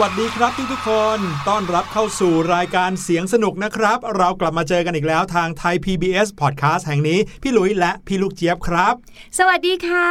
วัสดีครับทุกทุกคน ต้อนรับเข้าสู่รายการเสียงสนุกนะครับ เรากลับมาเจอกันอีกแล้วทางไทย PBS Podcast แห่งนี้ พี่ลุยและพี่ลูกเจี๊ยบครับ สวัสดีค่ะ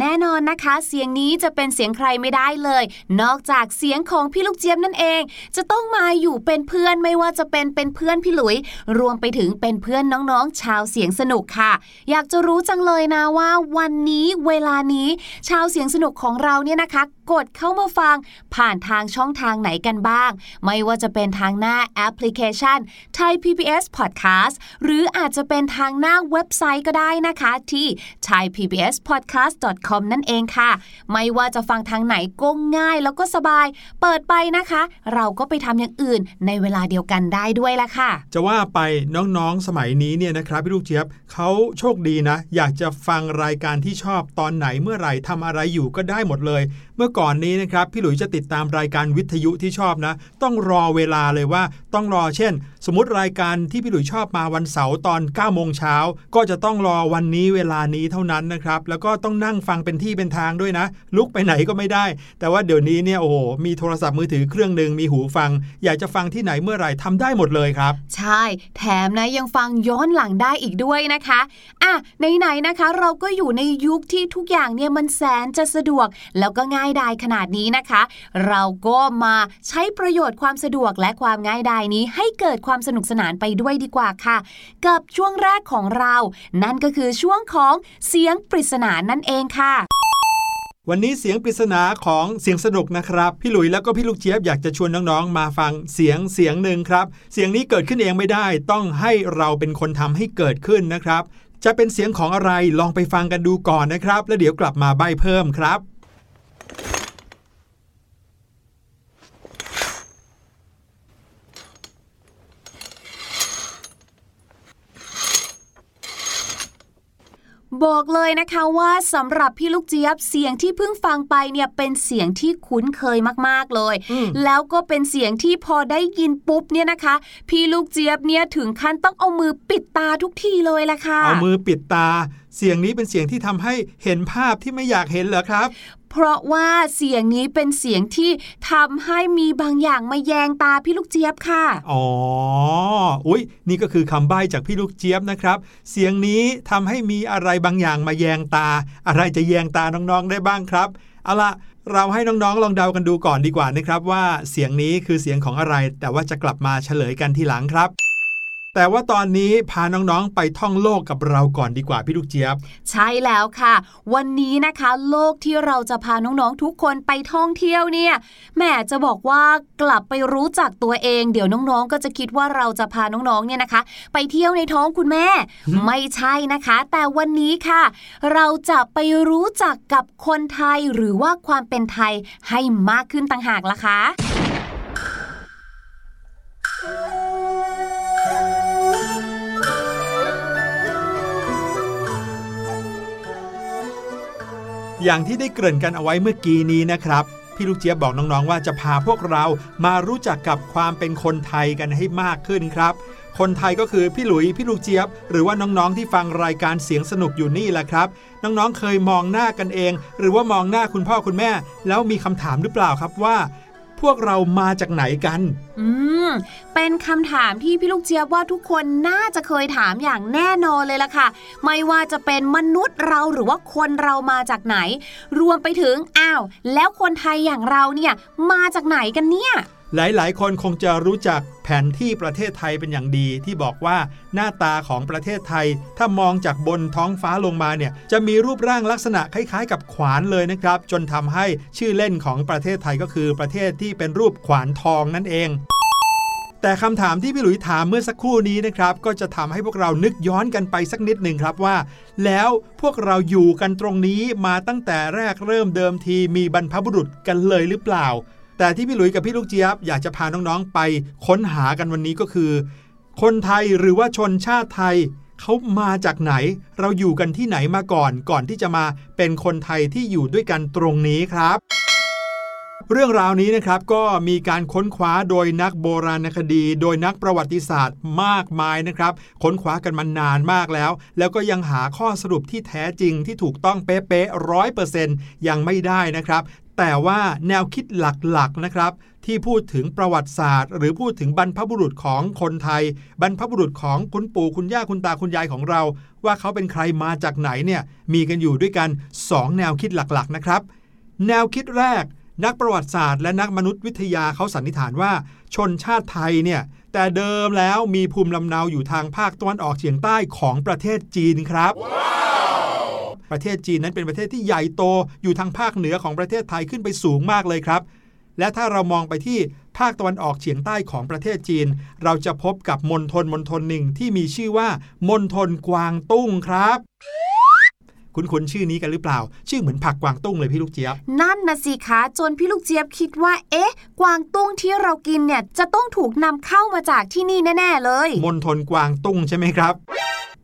แน่นอนนะคะ เสียงนี้จะเป็นเสียงใครไม่ได้เลย นอกจากเสียงของพี่ลูกเจี๊ยบนั่นเอง จะต้องมาอยู่เป็นเพื่อนไม่ว่าจะเป็นเป็นเพื่อนพี่ลุย รวมไปถึงเป็นเพื่อนน้องๆ ชาวเสียงสนุกค่ะ อยากจะรู้จังเลยนะว่า วันนี้เวลานี้ ชาวเสียงสนุกของเราเนี่ยนะคะ กดเข้ามาฟัง ผ่านทางช่องทางไหนกันบ้าง ไม่ว่าจะเป็นทางหน้าแอปพลิเคชัน Thai PBS Podcast หรืออาจจะเป็นทางหน้าเว็บไซต์ก็ได้นะคะ ที่ thaipbspodcast.com นั่นเองค่ะ ไม่ว่าจะฟังทางไหนก็ง่ายแล้วก็สบาย เปิดไปนะคะ เราก็ไปทำอย่างอื่นในเวลาเดียวกันได้ด้วยละค่ะ จะว่าไปน้องๆสมัยนี้เนี่ยนะครับพี่ลูกเจี๊ยบเขาโชคดีนะ อยากจะฟังรายการที่ชอบตอนไหนเมื่อไหร่ทำอะไรอยู่ก็ได้หมดเลย เมื่อก่อนนี้นะครับพี่หลุยจะติดตามรายการวิทยุที่ชอบนะ ต้องรอเวลาเลยว่าต้องรอเช่น สมมติรายการที่พี่หลุยชอบมาวันเสาร์ตอน9โมงเช้าก็จะต้องรอวันนี้เวลานี้เท่านั้นนะครับ แล้วก็ต้องนั่งฟังเป็นที่เป็นทางด้วยนะ ลุกไปไหนก็ไม่ได้ แต่ว่าเดี๋ยวนี้เนี่ยโอ้โหมีโทรศัพท์มือถือเครื่องหนึ่งมีหูฟัง อยากจะฟังที่ไหนเมื่อไหร่ทำได้หมดเลยครับ ใช่ แถมนะยังฟังย้อนหลังได้อีกด้วยนะคะอะไหนๆนะคะ เราก็อยู่ในยุคที่ทุกอย่างเนี่ยมันแสนจะสะดวกแล้วก็ง่ายดายขนาดนี้นะคะ เราก็มาใช้ประโยชน์ความสะดวกและความง่ายดายนี้ ให้เกิดความสนุกสนานไปด้วยดีกว่าค่ะ กับช่วงแรกของเรา นั่นก็คือช่วงของเสียงปริศนานั่นเองค่ะวันนี้เสียงปริศนาของเสียงสนุกนะครับ พี่หลุยแล้วก็พี่ลูกเจี๊ยบอยากจะชวนน้องๆ มาฟังเสียงเสียงหนึ่งครับ เสียงนี้เกิดขึ้นเองไม่ได้ ต้องให้เราเป็นคนทำให้เกิดขึ้นนะครับ จะเป็นเสียงของอะไรลองไปฟังกันดูก่อนนะครับ แล้วเดี๋ยวกลับมาใบเพิ่มครับ บอกเลยนะคะว่าสำหรับพี่ลูกเจี๊ยบเสียงที่เพิ่งฟังไปเนี่ยเป็นเสียงที่คุ้นเคยมากๆเลยอืมแล้วก็เป็นเสียงที่พอได้ยินปุ๊บเนี่ยนะคะ พี่ลูกเจี๊ยบเนี่ยถึงขั้นต้องเอามือปิดตาทุกทีเลยละค่ะเอามือปิดตา เสียงนี้เป็นเสียงที่ทำให้เห็นภาพที่ไม่อยากเห็นเหรอครับ เพราะว่าเสียงนี้เป็นเสียงที่ทำให้มีบางอย่างมาแยงตาพี่ลูกเจี๊ยบค่ะ อ๋อ อุ้ยนี่ก็คือคำใบ้จากพี่ลูกเจี๊ยบนะครับ เสียงนี้ทำให้มีอะไรบางอย่างมาแยงตา อะไรจะแยงตาน้องๆได้บ้างครับเอาละเราให้น้องๆ ลองเดากันดูก่อนดีกว่านะครับ ว่าเสียงนี้คือเสียงของอะไร แต่ว่าจะกลับมาเฉลยกันทีหลังครับ แต่ว่าตอนนี้พาน้องๆไปท่องโลกกับเราก่อนดีกว่าพี่ลูกเจี๊ยบ ใช่แล้วค่ะ วันนี้นะคะ โลกที่เราจะพาน้องๆทุกคนไปท่องเที่ยวเนี่ยแหม่จะบอกว่ากลับไปรู้จักตัวเอง เดี๋ยวน้องๆ ก็จะคิดว่าเราจะพาน้องๆเนี่ยนะคะ ไปเที่ยวในท้องคุณแม่ ไม่ใช่นะคะ แต่วันนี้ค่ะ เราจะไปรู้จักกับคนไทยหรือว่าความเป็นไทยให้มากขึ้นต่างหากล่ะคะ อย่างที่ได้เกริ่นกันเอาไว้เมื่อกี้นี้นะครับ พี่ลูกเจี๊ยบบอกน้องๆว่าจะพาพวกเรามารู้จักกับความเป็นคนไทยกันให้มากขึ้นครับ คนไทยก็คือพี่หลุยพี่ลูกเจี๊ยบ หรือว่าน้องๆที่ฟังรายการเสียงสนุกอยู่นี่แหละครับ น้องๆเคยมองหน้ากันเอง หรือว่ามองหน้าคุณพ่อคุณแม่ แล้วมีคำถามหรือเปล่าครับว่า พวกเรามาจากไหนกัน อืม เป็นคำถามที่พี่ลูกเจี๊ยบว่าทุกคนน่าจะเคยถามอย่างแน่นอนเลยล่ะค่ะ ไม่ว่าจะเป็นมนุษย์เราหรือว่าคนเรามาจากไหน รวมไปถึงอ้าว แล้วคนไทยอย่างเราเนี่ย มาจากไหนกันเนี่ย หลายๆ คนคงจะรู้จักแผนที่ประเทศไทยเป็นอย่างดี ที่บอกว่าหน้าตาของประเทศไทย ถ้ามองจากบนท้องฟ้าลงมาเนี่ยจะมีรูปร่างลักษณะคล้ายๆ กับขวานเลยนะครับ จนทำให้ชื่อเล่นของประเทศไทยก็คือประเทศที่เป็นรูปขวานทองนั่นเอง แต่คำถามที่พี่หลุยถามเมื่อสักครู่นี้นะครับ ก็จะทำให้พวกเรานึกย้อนกันไปสักนิดหนึ่งครับว่า แล้วพวกเราอยู่กันตรงนี้มาตั้งแต่แรกเริ่มเดิมทีมีบรรพบุรุษกันเลยหรือเปล่า แต่ที่พี่หลุยกับพี่ลูกเจี๊ยบอยากจะพาน้องๆไปค้นหากันวันนี้ก็คือ คนไทยหรือว่าชนชาติไทยเขามาจากไหน เราอยู่กันที่ไหนมาก่อน ก่อนที่จะมาเป็นคนไทยที่อยู่ด้วยกันตรงนี้ครับ เรื่องราวนี้นะครับก็มีการค้นคว้าโดยนักโบราณคดี โดยนักประวัติศาสตร์มากมายนะครับ ค้นคว้ากันมานานมากแล้ว แล้วก็ยังหาข้อสรุปที่แท้จริงที่ถูกต้องเป๊ะๆร้อยเปอร์เซ็นต์ยังไม่ได้นะครับ แต่ว่าแนวคิดหลักๆนะครับ ที่พูดถึงประวัติศาสตร์ หรือพูดถึงบรรพบุรุษของคนไทย บรรพบุรุษของคุณปู่คุณย่าคุณตาคุณยายของเรา ว่าเขาเป็นใครมาจากไหนเนี่ยมีกันอยู่ด้วยกัน 2 แนวคิดหลักๆนะครับ แนวคิดแรกนักประวัติศาสตร์และนักมนุษยวิทยาเขาสันนิษฐานว่า ชนชาติไทยเนี่ยแต่เดิมแล้วมีภูมิลำเนาอยู่ทางภาคตะวันออกเฉียงใต้ของประเทศจีนครับ ประเทศจีนนั้นเป็นประเทศที่ใหญ่โตอยู่ทางภาคเหนือของประเทศไทยขึ้นไปสูงมากเลยครับ และถ้าเรามองไปที่ภาคตะวันออกเฉียงใต้ของประเทศจีน เราจะพบกับมณฑลมณฑลหนึ่งที่มีชื่อว่ามณฑลกวางตุ้งครับคุณคุ้นชื่อนี้กันหรือเปล่า ชื่อเหมือนผักกวางตุ้งเลยพี่ลูกเจี๊ยบ นั่นนะสิคะจนพี่ลูกเจี๊ยบคิดว่า เอ๊ะ กวางตุ้งที่เรากินเนี่ยจะต้องถูกนำเข้ามาจากที่นี่แน่ ๆ เลยมณฑลกวางตุ้งใช่ไหมครับ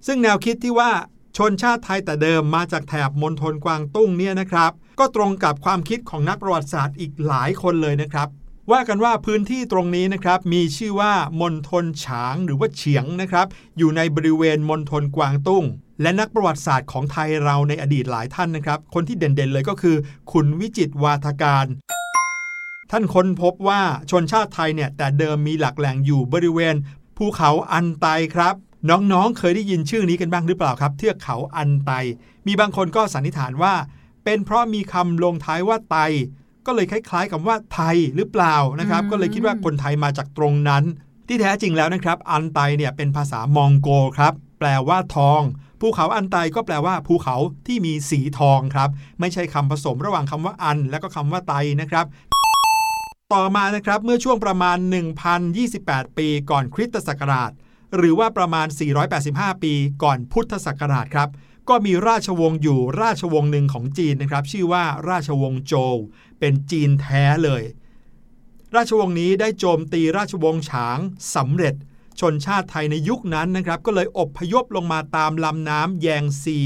ซึ่งแนวคิดที่ว่า ชนชาติไทยแต่เดิมมาจากแถบมณฑลกวางตุ้งเนี่ยนะครับ ก็ตรงกับความคิดของนักประวัติศาสตร์อีกหลายคนเลยนะครับ ว่ากันว่าพื้นที่ตรงนี้นะครับ มีชื่อว่ามณฑลฉางหรือว่าเฉียงนะครับ อยู่ในบริเวณมณฑลกวางตุ้ง และนักประวัติศาสตร์ของไทยเราในอดีตหลายท่านนะครับ คนที่เด่นๆเลยก็คือ คุณวิจิตวาทการท่านค้นพบว่าชนชาติไทยเนี่ยแต่เดิมมีหลักแหล่งอยู่บริเวณภูเขาอันไตครับ น้องๆ เคยได้ยินชื่อนี้กันบ้างหรือเปล่าครับ เทือกเขาอันไต มีบางคนก็สันนิษฐานว่า เป็นเพราะมีคำลงท้ายว่าไต ก็เลยคล้าย ๆ กับว่าไทยหรือเปล่านะครับอืมก็เลยคิดว่าคนไทยมาจากตรงนั้น ที่แท้จริงแล้วนะครับ อันไตเนี่ยเป็นภาษามองโกครับ แปลว่าทอง ภูเขาอันไตก็แปลว่าภูเขาที่มีสีทองครับ ไม่ใช่คำผสมระหว่างคำว่าอัน และก็คำว่าไตนะครับต่อมานะครับเมื่อช่วงประมาณ 1,028 ปีก่อนคริสตศักราช หรือว่าประมาณ 485 ปีก่อนพุทธศักราชครับ ก็มีราชวงศ์อยู่ราชวงศ์หนึ่งของจีนนะครับ ชื่อว่าราชวงศ์โจว เป็นจีนแท้เลย ราชวงศ์นี้ได้โจมตีราชวงศ์ฉางสำเร็จ ชนชาติไทยในยุคนั้นนะครับ ก็เลยอบพยพลงมาตามลำน้ำแยงซี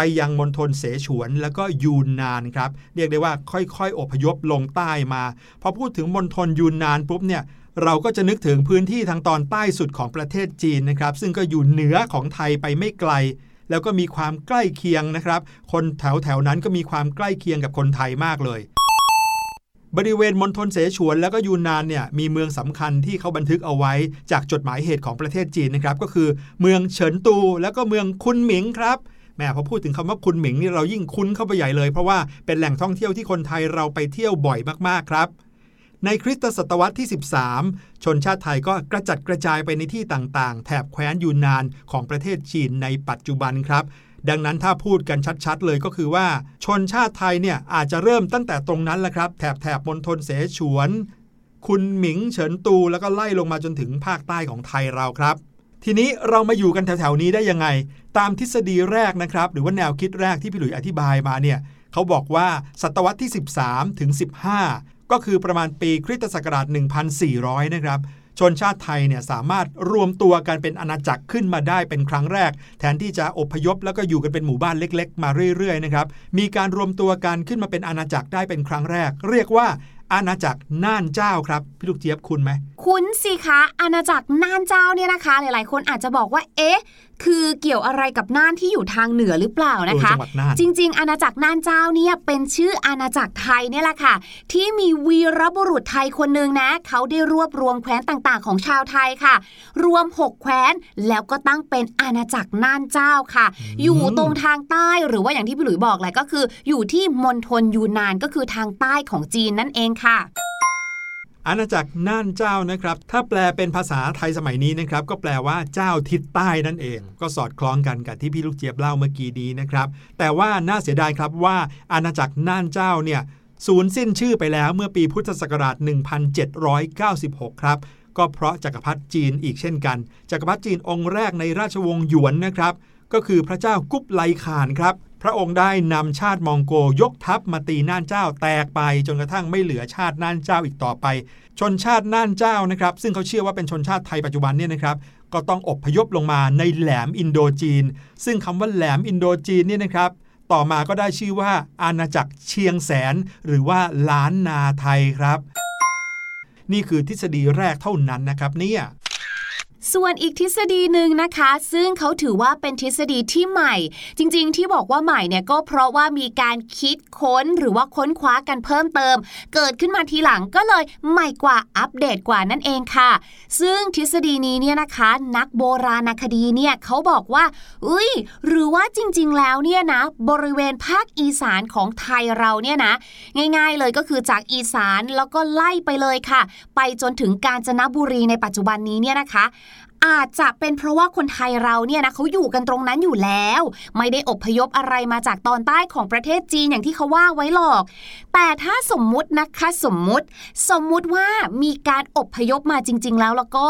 ไปยังมณฑลเสฉวน แล้วก็ยูนนานครับ เรียกได้ว่าค่อยๆ อพยพลงใต้มา พอพูดถึงมณฑลยูนนานปุ๊บเนี่ยเราก็จะนึกถึงพื้นที่ทางตอนใต้สุดของประเทศจีนนะครับ ซึ่งก็อยู่เหนือของไทยไปไม่ไกล แล้วก็มีความใกล้เคียงนะครับ คนแถวแถวๆนั้นก็มีความใกล้เคียงกับคนไทยมากเลย บริเวณมณฑลเสฉวนแล้วก็ยูนนานเนี่ยมีเมืองสำคัญที่เขาบันทึกเอาไว้จากจดหมายเหตุของประเทศจีนนะครับ ก็คือเมืองเฉินตู แล้วก็เมืองคุนหมิงครับ แม่พอพูดถึงคำว่าคุนหมิงนี่เรายิ่งคุ้นเข้าไปใหญ่เลย เพราะว่าเป็นแหล่งท่องเที่ยวที่คนไทยเราไปเที่ยวบ่อยมากๆครับ ในคริสตศตวรรษที่ 13 ชนชาติไทยก็กระจัดกระจายไปในที่ต่างๆ แถบแคว้นยูนนานของประเทศจีนในปัจจุบันครับดังนั้นถ้าพูดกันชัดๆ เลยก็คือว่า ชนชาติไทยเนี่ยอาจจะเริ่มตั้งแต่ตรงนั้นแหละครับแถบแถบมณฑลเสฉวน คุณหมิงเฉินตูแล้วก็ไล่ลงมาจนถึงภาคใต้ของไทยเราครับ ทีนี้เรามาอยู่กันแถวๆนี้ได้ยังไง ตามทฤษฎีแรกนะครับ หรือว่าแนวคิดแรกที่พี่หลุยอธิบายมาเนี่ยเขาบอกว่าศตวรรษที่ 13 ถึง 15 ก็คือประมาณปีคริสตศักราช 1,400 นะครับชนชาติไทยเนี่ยสามารถรวมตัวกันเป็นอาณาจักรขึ้นมาได้เป็นครั้งแรก แทนที่จะอพยพแล้วก็อยู่กันเป็นหมู่บ้านเล็ก ๆ มาเรื่อยๆนะครับมีการรวมตัวกันขึ้นมาเป็นอาณาจักรได้เป็นครั้งแรก เรียกว่า อาณาจักรน่านเจ้าครับ พี่ลูกเจี๊ยบคุณไหม คุ้นสิคะอาณาจักรน่านเจ้าเนี่ยนะคะ หลายๆ คนอาจจะบอกว่า เอ๊ะ คือเกี่ยวอะไรกับน่านที่อยู่ทางเหนือหรือเปล่านะคะเออจังหวัดน่านจริง ๆ อาณาจักรน่านเจ้าเนี่ยเป็นชื่ออาณาจักรไทยเนี่ยแหละค่ะ ที่มีวีรบุรุษไทยคนหนึ่งนะ เขาได้รวบรวมแคว้นต่างๆ ของชาวไทยค่ะ รวม 6 แคว้นแล้วก็ตั้งเป็นอาณาจักรน่านเจ้าค่ะ อยู่ตรงทางใต้หรือว่าอย่างที่พี่หลุยบอกแหละก็คือ อยู่ที่มณฑลยูนนานก็คือทางใต้ของจีนนั่นเองค่ะ อาณาจักรน่านเจ้านะครับ ถ้าแปลเป็นภาษาไทยสมัยนี้นะครับ ก็แปลว่าเจ้าทิศใต้นั่นเอง ก็สอดคล้องกันกับที่พี่ลูกเจี๊ยบเล่าเมื่อกี้นี้นะครับ แต่ว่าน่าเสียดายครับว่าอาณาจักรน่านเจ้าเนี่ยสูญสิ้นชื่อไปแล้วเมื่อปีพุทธศักราช 1796 ครับ ก็เพราะจักรพรรดิจีนอีกเช่นกัน จักรพรรดิจีนองค์แรกในราชวงศ์หยวนนะครับ ก็คือพระเจ้ากุ๊บไลขานครับ พระองค์ได้นำชาติมองโกยกทัพมาตีน่านเจ้าแตกไปจนกระทั่งไม่เหลือชาติน่านเจ้าอีกต่อไป ชนชาติน่านเจ้านะครับ ซึ่งเขาเชื่อว่าเป็นชนชาติไทยปัจจุบันเนี่ยนะครับ ก็ต้องอบพยพลงมาในแหลมอินโดจีน ซึ่งคำว่าแหลมอินโดจีนเนี่ยนะครับ ต่อมาก็ได้ชื่อว่าอาณาจักรเชียงแสน หรือว่าล้านนาไทยครับ นี่คือทฤษฎีแรกเท่านั้นนะครับเนี่ย ส่วนอีกทฤษฎีหนึ่งนะคะ ซึ่งเขาถือว่าเป็นทฤษฎีที่ใหม่ จริงๆ ที่บอกว่าใหม่เนี่ยก็เพราะว่ามีการคิดค้นหรือว่าค้นคว้ากันเพิ่มเติม เกิดขึ้นมาทีหลังก็เลยใหม่กว่าอัปเดตกว่านั่นเองค่ะ ซึ่งทฤษฎีนี้เนี่ยนะคะ นักโบราณคดีเนี่ยเขาบอกว่าอุ้ยหรือว่าจริง ๆ แล้วเนี่ยนะบริเวณภาคอีสานของไทยเราเนี่ยนะง่าย ๆ เลยก็คือจากอีสานแล้วก็ไล่ไปเลยค่ะ ไปจนถึงกาญจนบุรีในปัจจุบันนี้เนี่ยนะคะ อาจจะเป็นเพราะว่าคนไทยเราเนี่ยนะเขาอยู่กันตรงนั้นอยู่แล้ว ไม่ได้อพยพอะไรมาจากตอนใต้ของประเทศจีนอย่างที่เขาว่าไว้หรอก แต่ถ้าสมมุตินะคะสมมุติ สมมุติว่ามีการอพยพมาจริง ๆ แล้วแล้วก็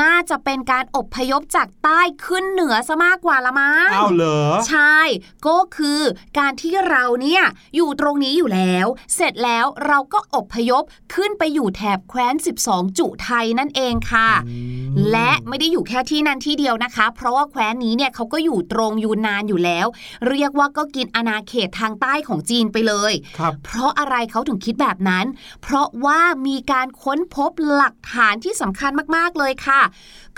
น่าจะเป็นการอพยพจากใต้ขึ้นเหนือซะมากกว่าละมั้งอ้าวเหรอใช่ ก็คือการที่เราเนี่ยอยู่ตรงนี้อยู่แล้ว เสร็จแล้วเราก็อพยพขึ้นไปอยู่แถบแคว้น 12 จุไทยนั่นเองค่ะ และไม่ได้อยู่แค่ที่นั้นที่เดียวนะคะ เพราะว่าแคว้นนี้เนี่ยเขาก็อยู่ตรงอยู่นานอยู่แล้ว เรียกว่าก็กินอาณาเขตทางใต้ของจีนไปเลยครับเพราะอะไรเขาถึงคิดแบบนั้น เพราะว่ามีการค้นพบหลักฐานที่สำคัญมากๆเลยค่ะ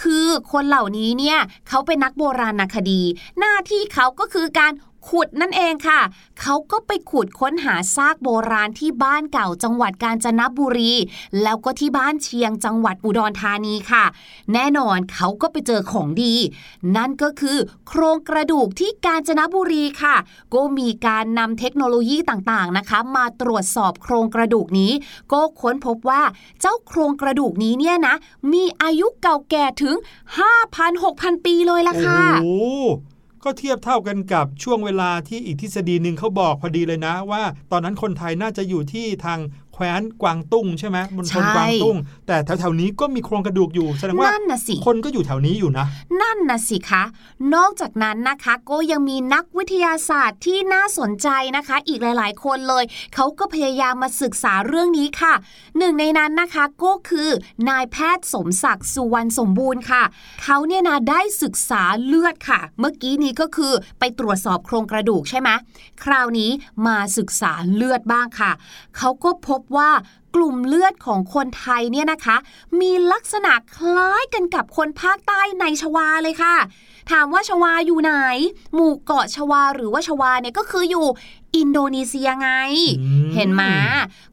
คือคนเหล่านี้เนี่ยเขาเป็นนักโบราณคดี หน้าที่เขาก็คือการ ขุดนั่นเองค่ะ เขาก็ไปขุดค้นหาซากโบราณที่บ้านเก่าจังหวัดกาญจนบุรี แล้วก็ที่บ้านเชียงจังหวัดอุดรธานีค่ะ แน่นอนเขาก็ไปเจอของดี นั่นก็คือโครงกระดูกที่กาญจนบุรีค่ะ ก็มีการนำเทคโนโลยีต่างๆนะคะ มาตรวจสอบโครงกระดูกนี้ ก็ค้นพบว่าเจ้าโครงกระดูกนี้เนี่ยนะ มีอายุเก่าแก่ถึง 5,000-6,000 ปีเลยล่ะค่ะโอ้ ก็เทียบเท่ากันกับช่วงเวลาที่อีกทฤษฎีหนึ่งเขาบอกพอดีเลยนะ ว่า ตอนนั้นคนไทยน่าจะอยู่ที่ทาง แคว้นกวางตุ้งใช่ไหมบนทนใช่กวางตุ้ง แต่แถวๆนี้ก็มีโครงกระดูกอยู่แสดงว่านั่นน่ะสิคนก็อยู่แถวนี้อยู่นะ นั่นน่ะสิคะ นอกจากนั้นนะคะก็ยังมีนักวิทยาศาสตร์ที่น่าสนใจนะคะ อีกหลาย ๆ คนเลย เขาก็พยายามมาศึกษาเรื่องนี้ค่ะ หนึ่งในนั้นนะคะก็คือนายแพทย์สมศักดิ์สุวรรณสมบูรณ์ค่ะ เขาเนี่ยนะได้ศึกษาเลือดค่ะ เมื่อกี้นี้ก็คือไปตรวจสอบโครงกระดูกใช่ไหมคราวนี้มาศึกษาเลือดบ้างค่ะ เขาก็พบว่ากลุ่มเลือดของคนไทยเนี่ยนะคะ มีลักษณะคล้ายกันกับคนภาคใต้ในชวาเลยค่ะ ถามว่าชวาอยู่ไหน หมู่เกาะชวาหรือว่าชวาเนี่ยก็คืออยู่อินโดนีเซียไงอืมเห็นไหม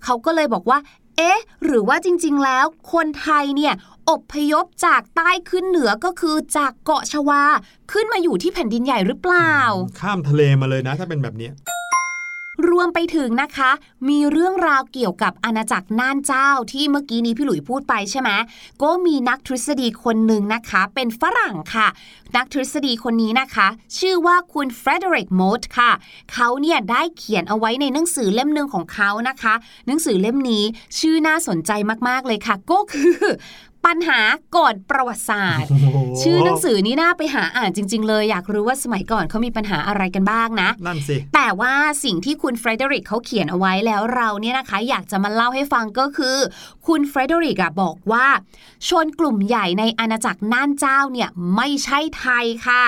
เขาก็เลยบอกว่า เอ๊ะ หรือว่าจริง ๆ แล้วคนไทยเนี่ยอพยพจากใต้ขึ้นเหนือก็คือจากเกาะชวา ขึ้นมาอยู่ที่แผ่นดินใหญ่หรือเปล่า ข้ามทะเลมาเลยนะถ้าเป็นแบบเนี้ย รวมไปถึงนะคะ มีเรื่องราวเกี่ยวกับอาณาจักรน่านเจ้าที่เมื่อกี้นี้พี่หลุยพูดไปใช่ไหมก็มีนักทฤษฎีคนหนึ่งนะคะ เป็นฝรั่งค่ะ นักทฤษฎีคนนี้นะคะ ชื่อว่าคุณเฟรเดริกโมดค่ะ เขาเนี่ยได้เขียนเอาไว้ในหนังสือเล่มหนึ่งของเขานะคะ หนังสือเล่มนี้ชื่อน่าสนใจมากๆเลยค่ะ ก็คือ ปัญหาก่อนประวัติศาสตร์โโหชื่อหนังสือนี้น่าไปหาอ่านจริง ๆ เลยอยากรู้ว่าสมัยก่อนเขามีปัญหาอะไรกันบ้างนะนั่นสิแต่ว่าสิ่งที่คุณเฟรเดริกเขาเขียนเอาไว้แล้วเราเนี่ยนะคะ อยากจะมาเล่าให้ฟังก็คือ คุณเฟรเดริกอะบอกว่า ชนกลุ่มใหญ่ในอาณาจักรน่านเจ้าเนี่ยไม่ใช่ไทยค่ะ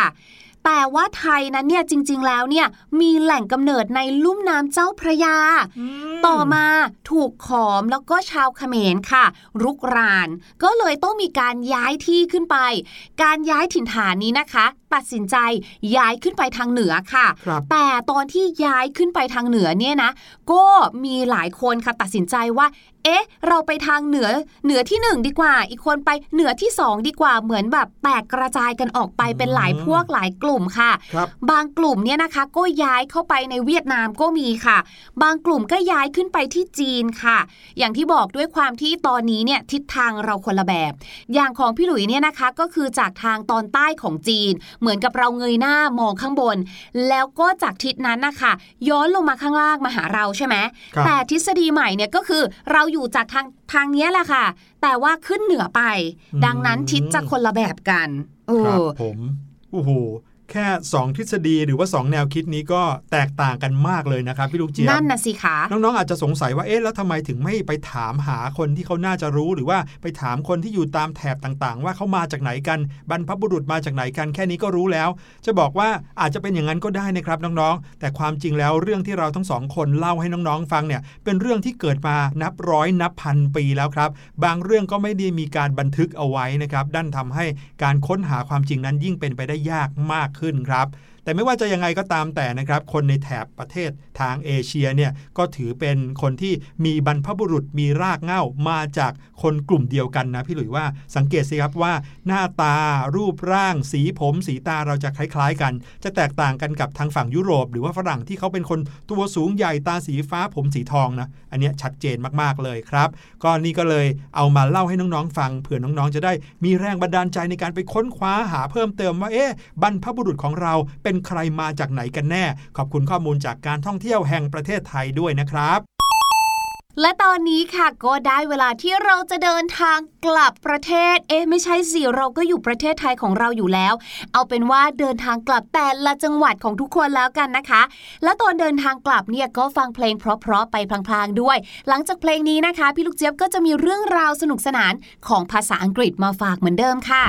แต่ว่าไทยนั้นเนี่ยจริง ๆ แล้วเนี่ยมีแหล่งกำเนิดในลุ่มน้ำเจ้าพระยา ต่อมาถูกขอมแล้วก็ชาวเขมรค่ะ รุกราน ก็เลยต้องมีการย้ายที่ขึ้นไป การย้ายถิ่นฐานนี้นะคะ ตัดสินใจย้ายขึ้นไปทางเหนือค่ะครับแต่ตอนที่ย้ายขึ้นไปทางเหนือเนี่ยนะ ก็มีหลายคนค่ะตัดสินใจว่า เอ๊ะ เราไปทางเหนือเหนือที่หนึ่งดีกว่า อีกคนไปเหนือที่สองดีกว่าเหมือนแบบแตกกระจายกันออกไปเป็นหลายพวกหลายกลุ่มค่ะครับบางกลุ่มเนี่ยนะคะก็ย้ายเข้าไปในเวียดนามก็มีค่ะ บางกลุ่มก็ย้ายขึ้นไปที่จีนค่ะ อย่างที่บอกด้วยความที่ตอนนี้เนี่ยทิศทางเราคนละแบบ อย่างของพี่หลุยเนี่ยนะคะก็คือจากทางตอนใต้ของจีน เหมือนกับเราเงยหน้ามองข้างบน แล้วก็จากทิศนั้นนะคะย้อนลงมาข้างล่างมาหาเราใช่ไหมครับแต่ทฤษฎีใหม่เนี่ยก็คือเราอยู่จากทางทางเนี้ยแหละค่ะ แต่ว่าขึ้นเหนือไป ดังนั้นทิศจะคนละแบบกัน เอครับอผมโอ้โห แค่ 2 ทฤษฎีหรือว่า 2 แนวคิดนี้ก็แตกต่างกันมากเลยนะครับพี่ลูกเจี๊ยบนั่นน่ะสิคะน้องๆอาจจะสงสัยว่าเอ๊ะแล้วทำไมถึงไม่ไปถามหาคนที่เขาน่าจะรู้ หรือว่าไปถามคนที่อยู่ตามแถบต่างๆ ว่าเขามาจากไหนกันบรรพบุรุษมาจากไหนกันแค่นี้ก็รู้แล้ว จะบอกว่าอาจจะเป็นอย่างนั้นก็ได้นะครับน้องๆแต่ความจริงแล้วเรื่องที่เราทั้งสองคนเล่าให้น้องๆฟังเนี่ยเป็นเรื่องที่เกิดมานับร้อยนับพันปีแล้วครับ บางเรื่องก็ไม่ได้มีการบันทึกเอาไว้นะครับดันทำให้การค้นหาความจริงนั้นยิ่งเป็นไปได้ยากมากขึ้นขึ้นครับ แต่ไม่ว่าจะยังไงก็ตามแต่นะครับ คนในแถบประเทศทางเอเชียเนี่ยก็ถือเป็นคนที่มีบรรพบุรุษมีรากเหง้ามาจากคนกลุ่มเดียวกันนะพี่หลุยว่าสังเกตสิครับว่า หน้าตารูปร่าง สีผม สีตาเราจะคล้ายๆกัน จะแตกต่างกันกับทางฝั่งยุโรป หรือว่าฝรั่งที่เขาเป็นคนตัวสูงใหญ่ตาสีฟ้าผมสีทองนะอันนี้ชัดเจนมากๆเลยครับก็นี่ก็เลยเอามาเล่าให้น้องๆฟังเผื่อน้องๆจะได้มีแรงบันดาลใจในการไปค้นคว้าหาเพิ่มเติมว่าเอ๊ะบรรพบุรุษของเราเป็นใครมาจากไหนกันแน่ ขอบคุณข้อมูลจากการท่องเที่ยวแห่งประเทศไทยด้วยนะครับและตอนนี้ค่ะก็ได้เวลาที่เราจะเดินทางกลับประเทศ เอ๊ะไม่ใช่สิเราก็อยู่ประเทศไทยของเราอยู่แล้ว เอาเป็นว่าเดินทางกลับแต่ละจังหวัดของทุกคนแล้วกันนะคะ และตอนเดินทางกลับเนี่ยก็ฟังเพลงเพราะๆไปพลางๆด้วย หลังจากเพลงนี้นะคะ พี่ลูกเจี๊ยบก็จะมีเรื่องราวสนุกสนานของภาษาอังกฤษมาฝากเหมือนเดิมค่ะ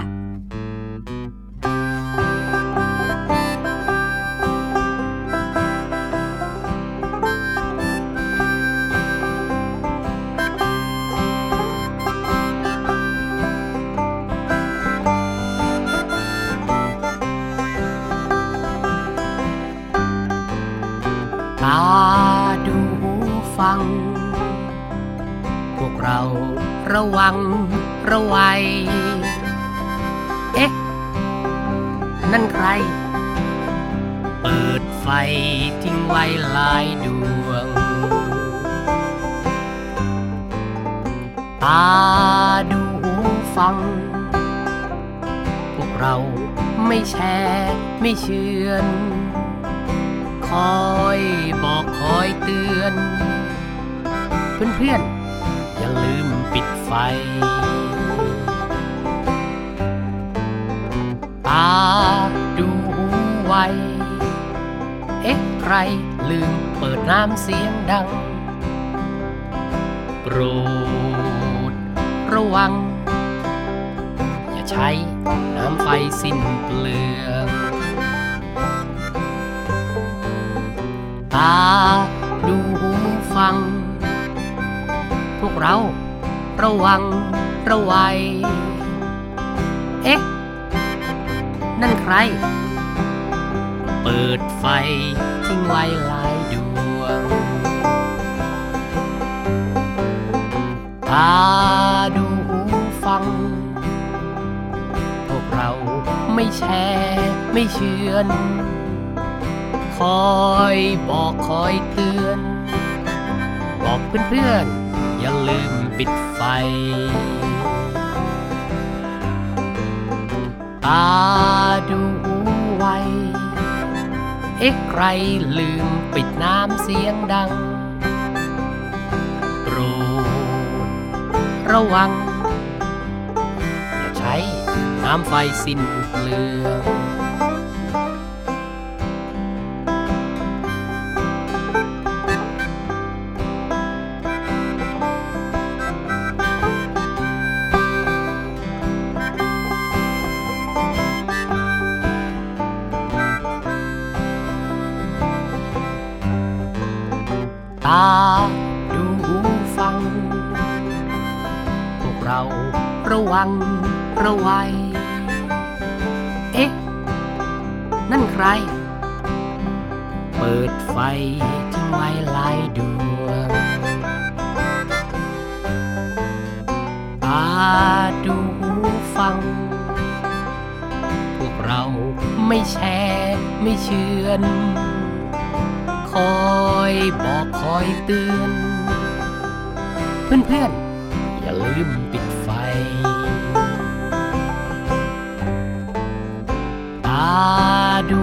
เพื่อนๆ อย่าลืมปิดไฟ ตาดูไว เอ๊ะใครลืมเปิดน้ำเสียงดัง โปรดระวัง อย่าใช้น้ำไฟสิ้นเปลืองตาดูฟัง เรา ระวังระวัย เอ๊ะ นั่นใคร เปิดไฟทิ้งไว้หลายดวงตาดูฟัง พวกเราไม่แช่ไม่เชื่อนคอยบอกคอยเตือน บอกเพื่อนๆ อย่าลืมปิดไฟ ตาดูไว เอ๊ะใครลืมปิดน้ำเสียงดังโปรดระวัง อย่าใช้น้ำไฟสิ้นเปลือง ระวังระวัย เอ๊ะ นั่นใคร เปิดไฟทิ้งไว้หลายดวงตาดูฟัง พวกเราไม่แช่ไม่เชื่อนคอยบอกคอยเตือน เพื่อนๆ อย่าลืมาดู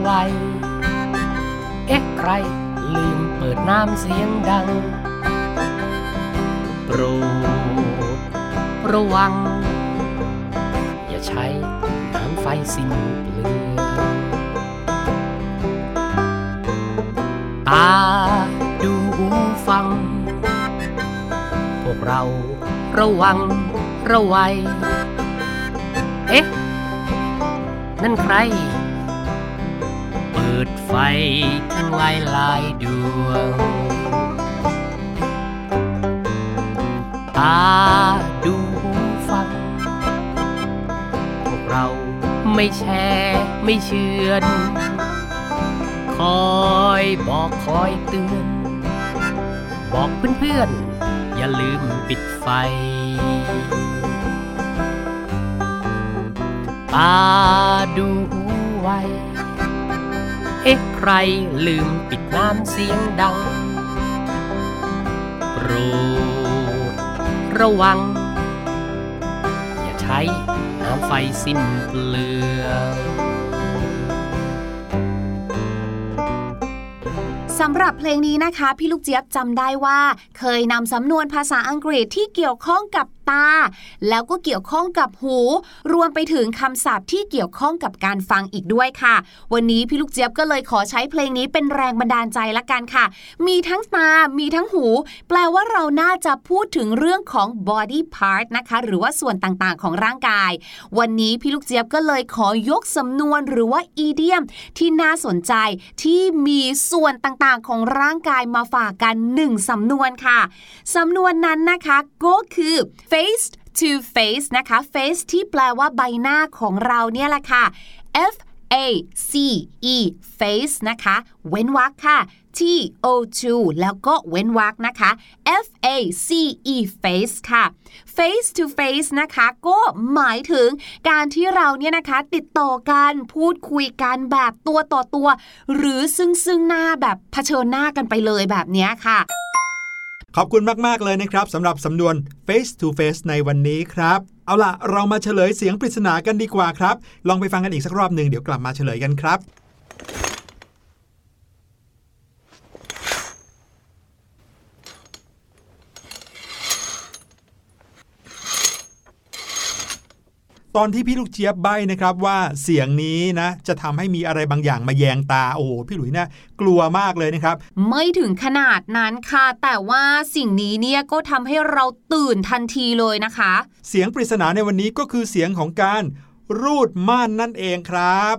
ไว เอ๊ะใครลืมเปิดน้ำเสียงดัง โปรดระวัง อย่าใช้น้ำไฟสิ้นเปลืองตาดูฟัง พวกเราระวังระวัย นั่นใคร เปิดไฟทั้งหลายหลายดวง ตาดูฟัง พวกเราไม่แช่ไม่เชื่อนคอยบอกคอยเตือน บอกเพื่อนๆ อย่าลืมปิดไฟ ตาดูไว เอ๊ะใครลืมปิดน้ำเสียงดัง โปรดระวัง อย่าใช้น้ำไฟสิ้นเปลืองสำหรับเพลงนี้นะคะ พี่ลูกเจี๊ยบจำได้ว่า เคยนำสำนวนภาษาอังกฤษที่เกี่ยวข้องกับ ตา แล้วก็เกี่ยวข้องกับหู รวมไปถึงคำศัพท์ที่เกี่ยวข้องกับการฟังอีกด้วยค่ะ วันนี้พี่ลูกเจี๊ยบก็เลยขอใช้เพลงนี้เป็นแรงบันดาลใจละกันค่ะ มีทั้งตา มีทั้งหู แปลว่าเราน่าจะพูดถึงเรื่องของ body part นะคะ หรือว่าส่วนต่างๆ ของร่างกาย วันนี้พี่ลูกเจี๊ยบก็เลยขอยกสำนวนหรือว่า idiom ที่น่าสนใจที่มีส่วนต่างๆ ของร่างกายมาฝากกันหนึ่งสำนวนค่ะ สำนวนนั้นนะคะก็คือ face to face นะคะ face ที่แปลว่าใบหน้าของเราเนี่ยแหละค่ะ F A C E face นะคะ เว้นวรรคค่ะ T O 2แล้วก็เว้นวรรคนะคะ F A C E face ค่ะ face to face นะคะ ก็หมายถึงการที่เราเนี่ยนะคะ ติดต่อกันพูดคุยกันแบบตัวต่อตัว หรือซึ่งซึ่งหน้าแบบเผชิญหน้ากันไปเลยแบบนี้ค่ะ ขอบคุณมาก ๆ เลยนะครับสำหรับสำนวน face to face ในวันนี้ครับ เอาล่ะ เรามาเฉลยเสียงปริศนากันดีกว่าครับ ลองไปฟังกันอีกสักรอบหนึ่งเดี๋ยวกลับมาเฉลยกันครับ ตอนที่พี่ลูกเจี๊ยบใบ้นะครับว่าเสียงนี้นะ จะทำให้มีอะไรบางอย่างมาแยงตาโอ้โหพี่หลุยเนี่ยกลัวมากเลยนะครับ ไม่ถึงขนาดนั้นค่ะ แต่ว่าสิ่งนี้เนี่ยก็ทำให้เราตื่นทันทีเลยนะคะ เสียงปริศนาในวันนี้ก็คือเสียงของการรูดม่านนั่นเองครับ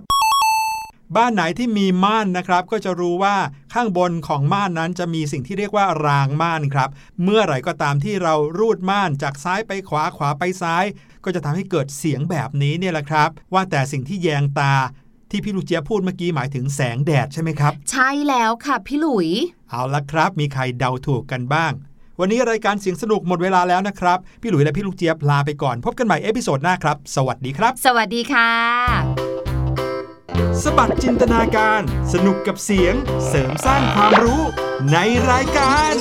บ้านไหนที่มีม่านนะครับ ก็จะรู้ว่าข้างบนของม่านนั้นจะมีสิ่งที่เรียกว่ารางม่านครับ เมื่อไหร่ก็ตามที่เรารูดม่านจากซ้ายไปขวาขวาไปซ้าย ก็จะทำให้เกิดเสียงแบบนี้เนี่ยแหละครับ ว่าแต่สิ่งที่แยงตาที่พี่ลูกเจี๊ยบพูดเมื่อกี้หมายถึงแสงแดดใช่ไหมครับ ใช่แล้วค่ะพี่หลุย เอาละครับ มีใครเดาถูกกันบ้าง วันนี้รายการเสียงสนุกหมดเวลาแล้วนะครับ พี่หลุยและพี่ลูกเจี๊ยบลาไปก่อนพบกันใหม่ episode หน้าครับ สวัสดีครับ สวัสดีค่ะ สะบัดจินตนาการ สนุกกับเสียงเสริมสร้างความรู้ในรายการ